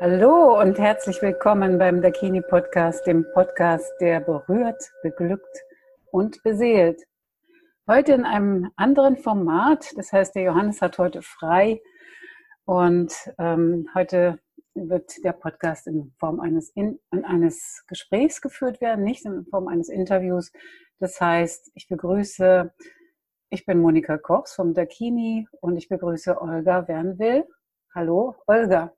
Hallo und herzlich willkommen beim Dakini Podcast, dem Podcast, der berührt, beglückt und beseelt. Heute in einem anderen Format, das heißt, der Johannes hat heute frei und ähm, heute wird der Podcast in Form eines, in, eines Gesprächs geführt werden, nicht in Form eines Interviews. Das heißt, ich begrüße, ich bin Monika Kochs vom Dakini und ich begrüße Olga Wernwill. Hallo, Olga.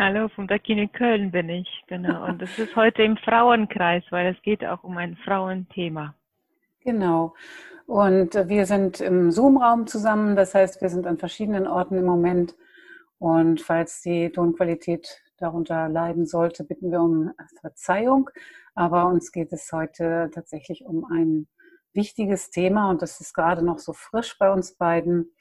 Hallo, vom Dakini Köln bin ich, genau. Und es ist heute im Frauenkreis, weil es geht auch um ein Frauenthema. Genau. Und wir sind im Zoom-Raum zusammen, das heißt, wir sind an verschiedenen Orten im Moment. Und falls die Tonqualität darunter leiden sollte, bitten wir um Verzeihung. Aber uns geht es heute tatsächlich um ein wichtiges Thema und das ist gerade noch so frisch bei uns beiden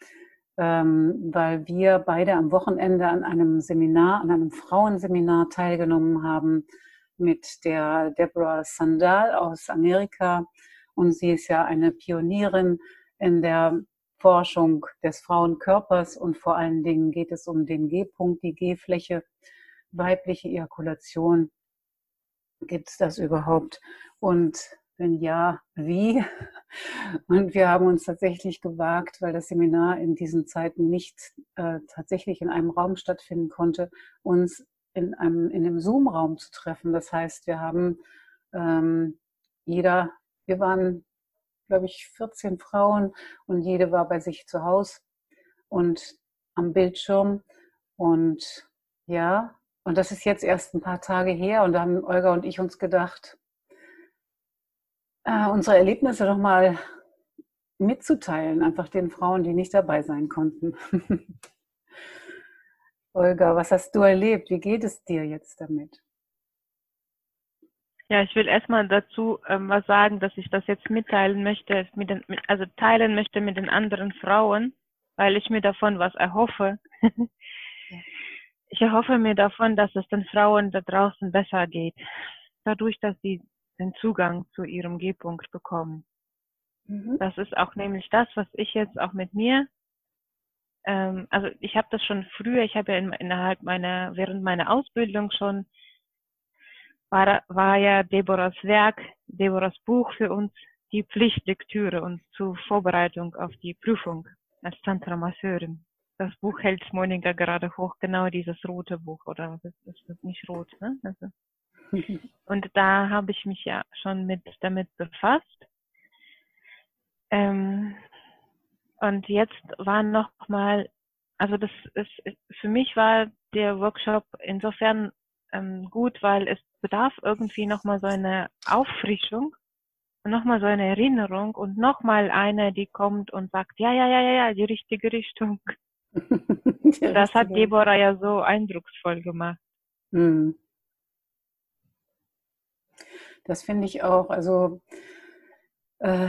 ähm, weil wir beide am Wochenende an einem Seminar, an einem Frauenseminar teilgenommen haben mit der Deborah Sandal aus Amerika. Und sie ist ja eine Pionierin in der Forschung des Frauenkörpers und vor allen Dingen geht es um den G-Punkt, die G-Fläche, weibliche Ejakulation. Gibt es das überhaupt? Und wenn ja, wie? Und wir haben uns tatsächlich gewagt, weil das Seminar in diesen Zeiten nicht äh, tatsächlich in einem Raum stattfinden konnte, uns in einem in einem Zoom-Raum zu treffen. Das heißt, wir haben ähm, jeder, wir waren, glaube ich, 14 Frauen und jede war bei sich zu Hause und am Bildschirm. Und ja, und das ist jetzt erst ein paar Tage her und da haben Olga und ich uns gedacht, äh, unsere Erlebnisse doch mal mitzuteilen, einfach den Frauen, die nicht dabei sein konnten. Olga, was hast du erlebt? Wie geht es dir jetzt damit? Ja, ich will erstmal dazu ähm, was sagen, dass ich das jetzt mitteilen möchte, mit den, mit, also teilen möchte mit den anderen Frauen, weil ich mir davon was erhoffe. ich erhoffe mir davon, dass es den Frauen da draußen besser geht. Dadurch, dass sie den Zugang zu ihrem G-Punkt bekommen. Mhm. Das ist auch nämlich das, was ich jetzt auch mit mir, ähm, also ich habe das schon früher, ich habe ja in, innerhalb meiner, während meiner Ausbildung schon, war, war ja Deborahs Werk, Deborahs Buch für uns die Pflichtlektüre und zur Vorbereitung auf die Prüfung als Tantra-Masseurin. Das Buch hält Monika gerade hoch, genau dieses rote Buch, oder das ist nicht rot, ne? Also, und da habe ich mich ja schon mit damit befasst. Ähm, und jetzt war noch mal, also das ist für mich war der Workshop insofern ähm, gut, weil es bedarf irgendwie noch mal so eine Auffrischung und noch mal so eine Erinnerung und noch mal eine, die kommt und sagt, ja, ja, ja, ja, ja, die richtige Richtung. das hat Deborah ja so eindrucksvoll gemacht. Mhm. Das finde ich auch. Also äh,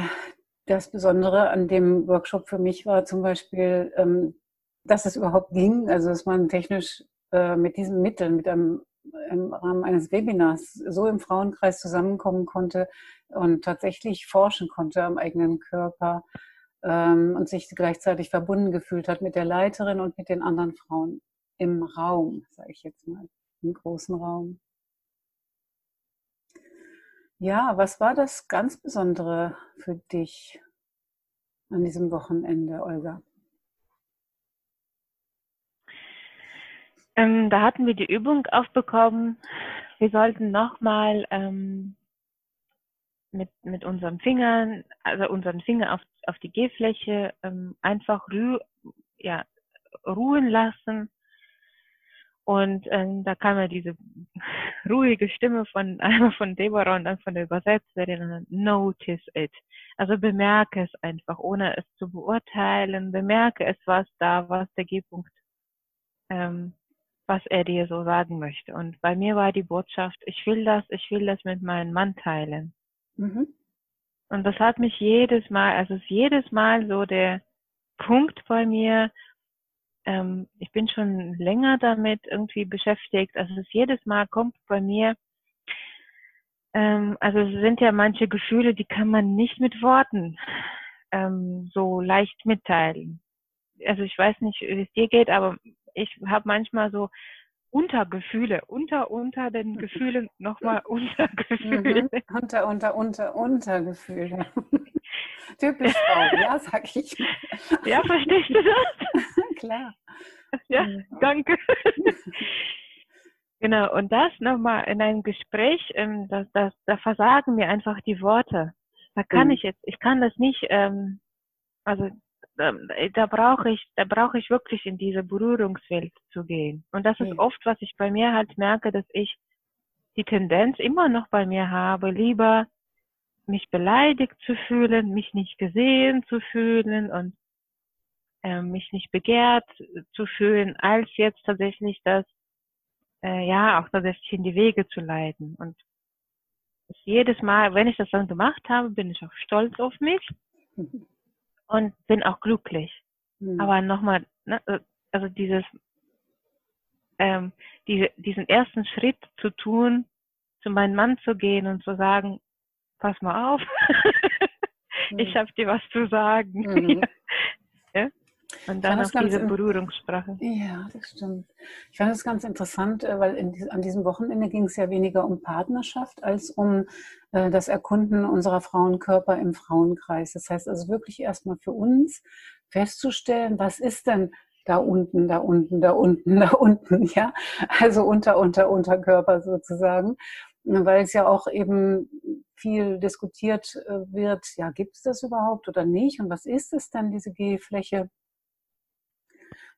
das Besondere an dem Workshop für mich war zum Beispiel, ähm, dass es überhaupt ging, also dass man technisch äh, mit diesen Mitteln, mit einem im Rahmen eines Webinars so im Frauenkreis zusammenkommen konnte und tatsächlich forschen konnte am eigenen Körper ähm, und sich gleichzeitig verbunden gefühlt hat mit der Leiterin und mit den anderen Frauen im Raum, sage ich jetzt mal, im großen Raum. Ja, was war das ganz Besondere für dich an diesem Wochenende, Olga? Ähm, da hatten wir die Übung aufbekommen. Wir sollten nochmal ähm, mit, mit unseren Fingern, also unseren Finger auf, auf die G-Fläche ähm, einfach rü ja, ruhen lassen und ähm, da kam ja diese ruhige Stimme von einmal von Deborah und dann von der Übersetzerin, notice it. Also bemerke es einfach, ohne es zu beurteilen, bemerke es, was da, was der G-Punkt, ähm, was er dir so sagen möchte. Und bei mir war die Botschaft, ich will das, ich will das mit meinem Mann teilen. Mhm. Und das hat mich jedes Mal, also es ist jedes Mal so der Punkt bei mir, ähm, ich bin schon länger damit irgendwie beschäftigt. Also es jedes Mal kommt bei mir, ähm, also es sind ja manche Gefühle, die kann man nicht mit Worten ähm, so leicht mitteilen. Also ich weiß nicht, wie es dir geht, aber ich habe manchmal so Untergefühle, unter, unter den Gefühlen nochmal Untergefühle. Mhm. Unter, unter, unter, Untergefühle. Typisch Frau, ja, sag ich. Ja, verstehst du das? Klar. Ja, danke. Genau, und das nochmal in einem Gespräch, ähm, das, das, da versagen mir einfach die Worte. Da kann mhm. ich jetzt, ich kann das nicht, ähm, also ähm, da brauche ich, da brauche ich wirklich in diese Berührungswelt zu gehen. Und das ist mhm. oft, was ich bei mir halt merke, dass ich die Tendenz immer noch bei mir habe, lieber mich beleidigt zu fühlen, mich nicht gesehen zu fühlen und äh, mich nicht begehrt zu fühlen, als jetzt tatsächlich das, äh, ja, auch tatsächlich in die Wege zu leiten. Und jedes Mal, wenn ich das dann gemacht habe, bin ich auch stolz auf mich und bin auch glücklich. Mhm. Aber nochmal, ne, also dieses, ähm, diese, diesen ersten Schritt zu tun, zu meinem Mann zu gehen und zu sagen, pass mal auf, mhm. ich habe dir was zu sagen. Mhm. ja? Und dann auf diese Berührungssprache. Ja, das stimmt. Ich fand das ganz interessant, äh, weil in, an diesem Wochenende ging es ja weniger um Partnerschaft als um äh, das Erkunden unserer Frauenkörper im Frauenkreis. Das heißt also wirklich erstmal für uns festzustellen, was ist denn da unten, da unten, da unten, da unten, ja, also unter, unter, Unterkörper sozusagen, weil es ja auch eben viel diskutiert äh, wird, ja, gibt es das überhaupt oder nicht und was ist es denn, diese G-Fläche?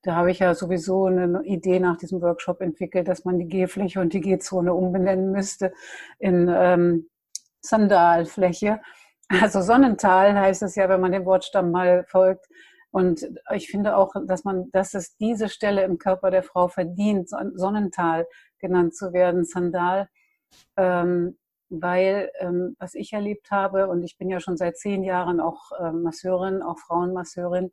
Da habe ich ja sowieso eine Idee nach diesem Workshop entwickelt, dass man die Gehfläche und die Gehzone umbenennen müsste in ähm, Sandalfläche. Also Sonnental heißt es ja, wenn man dem Wortstamm mal folgt. Und ich finde auch, dass man, dass es diese Stelle im Körper der Frau verdient, Sonnental genannt zu werden, Sandal, ähm, weil ähm, was ich erlebt habe und ich bin ja schon seit zehn Jahren auch äh, Masseurin, auch Frauenmasseurin,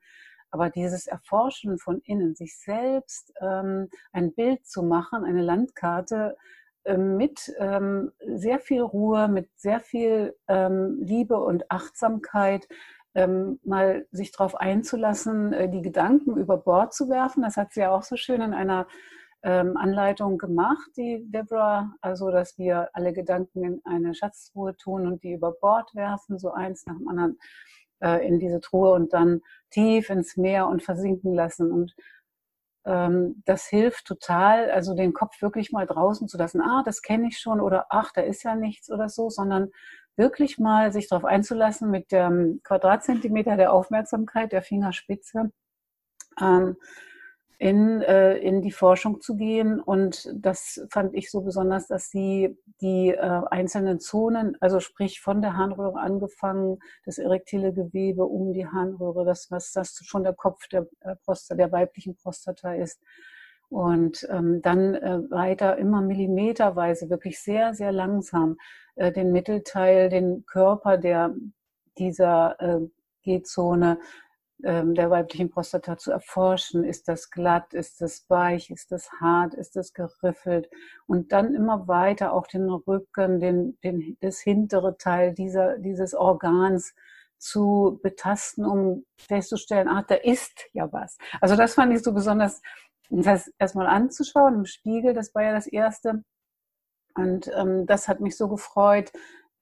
aber dieses Erforschen von innen, sich selbst ähm, ein Bild zu machen, eine Landkarte äh, mit ähm, sehr viel Ruhe, mit sehr viel ähm, Liebe und Achtsamkeit, ähm, mal sich darauf einzulassen, äh, die Gedanken über Bord zu werfen. Das hat sie ja auch so schön in einer ähm, Anleitung gemacht, die Deborah, also dass wir alle Gedanken in eine Schatztruhe tun und die über Bord werfen, so eins nach dem anderen äh, in diese Truhe und dann tief ins Meer und versinken lassen. Und ähm, das hilft total, also den Kopf wirklich mal draußen zu lassen. Ah, das kenne ich schon oder ach, da ist ja nichts oder so, sondern wirklich mal sich darauf einzulassen mit dem Quadratzentimeter der Aufmerksamkeit, der Fingerspitze. Ähm, in, äh, in die Forschung zu gehen. Und das fand ich so besonders, dass sie die äh, einzelnen Zonen, also sprich von der Harnröhre angefangen, das erektile Gewebe um die Harnröhre, das, was das schon der Kopf der äh, Prostata, der weiblichen Prostata ist. Und ähm, dann äh, weiter immer millimeterweise, wirklich sehr, sehr langsam äh, den Mittelteil, den Körper der dieser äh, G-Zone der weiblichen Prostata zu erforschen. Ist das glatt? Ist das weich? Ist das hart? Ist das geriffelt? Und dann immer weiter auch den Rücken, den, den, das hintere Teil dieser, dieses Organs zu betasten, um festzustellen, ach, da ist ja was. Also das fand ich so besonders, das erstmal anzuschauen im Spiegel, das war ja das Erste. Und ähm, das hat mich so gefreut,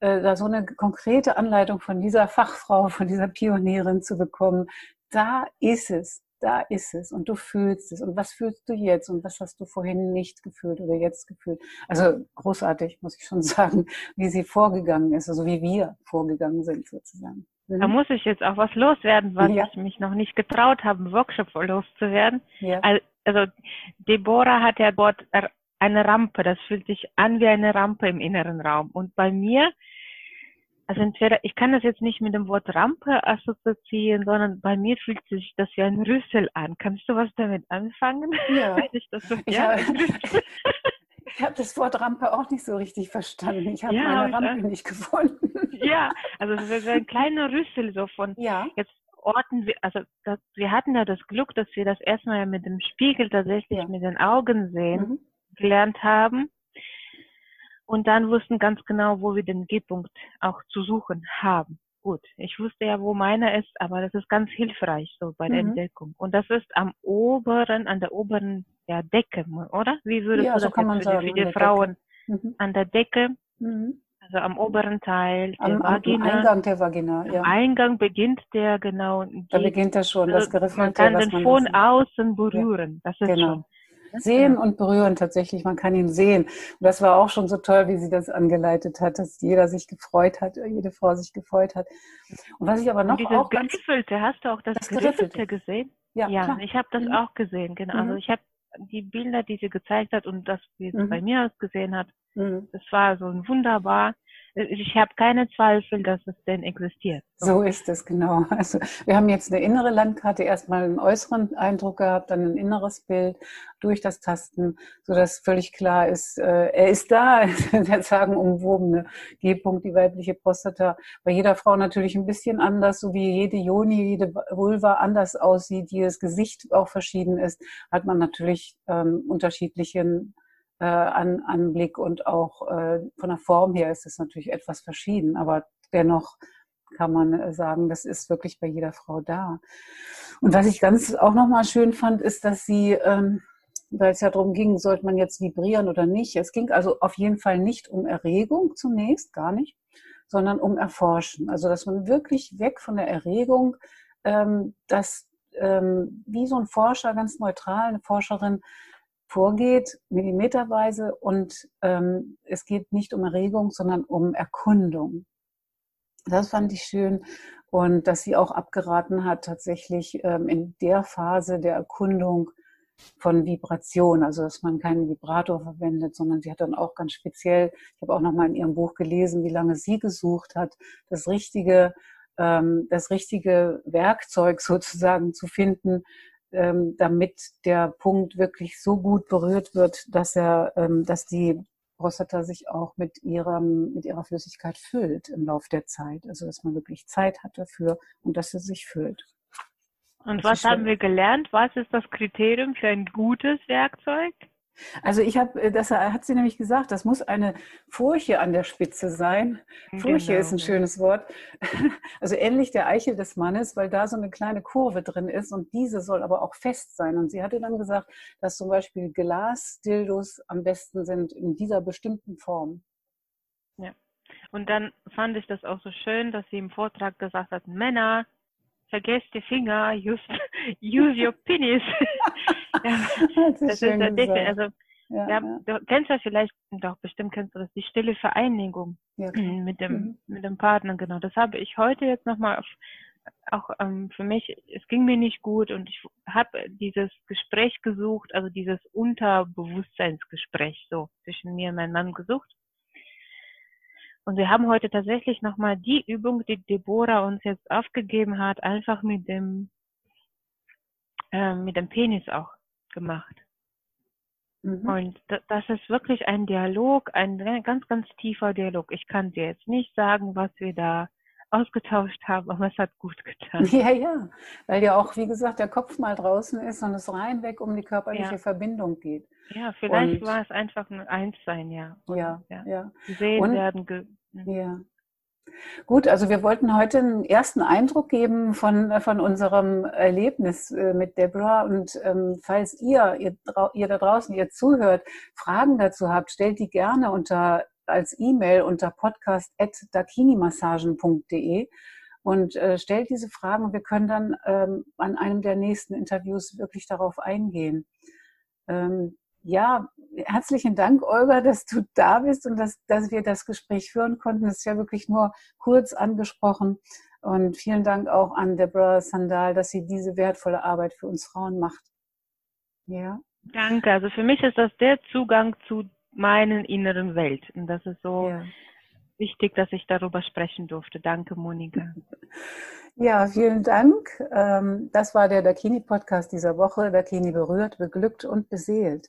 äh, da so eine konkrete Anleitung von dieser Fachfrau, von dieser Pionierin zu bekommen. Da ist es, da ist es und du fühlst es. Und was fühlst du jetzt und was hast du vorhin nicht gefühlt oder jetzt gefühlt? Also großartig, muss ich schon sagen, wie sie vorgegangen ist, also wie wir vorgegangen sind sozusagen. Mhm. Da muss ich jetzt auch was loswerden, was ja. ich mich noch nicht getraut habe, einen Workshop loszuwerden. Ja. Also Deborah hat ja dort eine Rampe, das fühlt sich an wie eine Rampe im inneren Raum. Und bei mir, also entweder, ich kann das jetzt nicht mit dem Wort Rampe assoziieren, sondern bei mir fühlt sich das wie ein Rüssel an. Kannst du was damit anfangen? Ja. ich das so, ich ja, habe hab das Wort Rampe auch nicht so richtig verstanden. Ich habe ja, meine Rampe nicht gefunden. Ja, also es ist ein kleiner Rüssel so von ja. jetzt Orten, also das, wir hatten ja das Glück, dass wir das erstmal mit dem Spiegel tatsächlich ja. mit den Augen sehen. Mhm gelernt haben und dann wussten ganz genau, wo wir den G-Punkt auch zu suchen haben. Gut, ich wusste ja, wo meiner ist, aber das ist ganz hilfreich so bei der mhm. Entdeckung. Und das ist am oberen, an der oberen ja, Decke, oder? Wie würdest ja, du so das kann man sagen, für die, für die Frauen Mhm. an der Decke, Mhm. also am oberen Teil der Am, am Vagina? Eingang der Vagina, Am ja. Eingang beginnt der genau. Da beginnt er schon, das also man kann den von außen berühren. Das ist Genau. schon. Sehen und berühren tatsächlich, man kann ihn sehen. Und das war auch schon so toll, wie sie das angeleitet hat, dass jeder sich gefreut hat, jede Frau sich gefreut hat. Und was ich aber noch Und auch Geriffelte, hast du auch das, Das Geriffelte. Gesehen? ja, Ja, ich habe das Mhm. auch gesehen, genau. Also Mhm. ich habe die Bilder, die sie gezeigt hat und das, wie es Mhm. bei mir ausgesehen hat, Mhm. das war so ein wunderbar. Ich habe keine Zweifel, dass es denn existiert. So ist es, genau. Also wir haben jetzt eine innere Landkarte, erstmal einen äußeren Eindruck gehabt, dann ein inneres Bild durch das Tasten, sodass völlig klar ist, äh, er ist da, der sagenumwobene G-Punkt, die weibliche Prostata. Bei jeder Frau natürlich ein bisschen anders, so wie jede Joni, jede Vulva anders aussieht, jedes Gesicht auch verschieden ist, hat man natürlich ähm, unterschiedlichen äh, an, Anblick und auch äh, von der Form her ist es natürlich etwas verschieden, aber dennoch kann man äh, sagen, das ist wirklich bei jeder Frau da. Und was ich ganz auch nochmal schön fand, ist, dass sie, ähm, weil es ja darum ging, sollte man jetzt vibrieren oder nicht. Es ging also auf jeden Fall nicht um Erregung zunächst, gar nicht, sondern um Erforschen. Also dass man wirklich weg von der Erregung, ähm, dass ähm, wie so ein Forscher, ganz neutral, eine Forscherin, vorgeht, millimeterweise, und ähm, es geht nicht um Erregung, sondern um Erkundung. Das fand ich schön und dass sie auch abgeraten hat, tatsächlich ähm, in der Phase der Erkundung von Vibration, also dass man keinen Vibrator verwendet, sondern sie hat dann auch ganz speziell, ich habe auch noch mal in ihrem Buch gelesen, wie lange sie gesucht hat, das richtige, ähm, das richtige Werkzeug sozusagen zu finden, damit der Punkt wirklich so gut berührt wird, dass er, ähm, dass die Prostata sich auch mit ihrem, mit ihrer Flüssigkeit füllt im Laufe der Zeit. Also dass man wirklich Zeit hat dafür und dass sie sich füllt. Und Das was schön. haben wir gelernt? Was ist das Kriterium für ein gutes Werkzeug? Also ich habe, das hat sie nämlich gesagt, das muss eine Furche an der Spitze sein. Furche Genau. ist ein schönes Wort. Also ähnlich der Eichel des Mannes, weil da so eine kleine Kurve drin ist und diese soll aber auch fest sein. Und sie hatte dann gesagt, dass zum Beispiel Glasdildos am besten sind in dieser bestimmten Form. Und dann fand ich das auch so schön, dass sie im Vortrag gesagt hat, Männer, vergesst die Finger, use, use your penis. ja, Das das ist definitiv, also ja, du kennst ja vielleicht, doch bestimmt kennst du das, die stille Vereinigung ja, mit dem, Mhm. mit dem Partner, genau. Das habe ich heute jetzt nochmal auch ähm, für mich, es ging mir nicht gut und ich habe dieses Gespräch gesucht, also dieses Unterbewusstseinsgespräch so zwischen mir und meinem Mann gesucht. Und wir haben heute tatsächlich nochmal die Übung, die Deborah uns jetzt aufgegeben hat, einfach mit dem, äh, mit dem Penis auch gemacht. Mhm. Und da- das ist wirklich ein Dialog, ein ganz, ganz tiefer Dialog. Ich kann dir jetzt nicht sagen, was wir da ausgetauscht haben, aber es hat gut getan. Ja, ja, weil ja auch, wie gesagt, der Kopf mal draußen ist und es rein weg um die körperliche Ja. Verbindung geht. Ja, vielleicht Und- war es einfach ein Einssein, ja. Und, Ja, ja. ja, Gesehen Und- werden. Ge Mhm. ja. Gut, also wir wollten heute einen ersten Eindruck geben von, von unserem Erlebnis äh, mit Deborah. Und ähm, falls ihr, ihr, ihr da draußen, ihr zuhört, Fragen dazu habt, stellt die gerne unter als E-Mail unter podcast.dakinimassagen.de und äh, stellt diese Fragen und wir können dann ähm, an einem der nächsten Interviews wirklich darauf eingehen. Ähm, ja, herzlichen Dank, Olga, dass du da bist und dass, dass wir das Gespräch führen konnten. Es ist ja wirklich nur kurz angesprochen. Und vielen Dank auch an Deborah Sandal, dass sie diese wertvolle Arbeit für uns Frauen macht. Ja, Danke. Also für mich ist das der Zugang zu meinen inneren Welt. Und das ist so ja. wichtig, dass ich darüber sprechen durfte. Danke, Monika. Ja, vielen Dank. Ähm, Das war der Dakini-Podcast dieser Woche. Dakini berührt, beglückt und beseelt.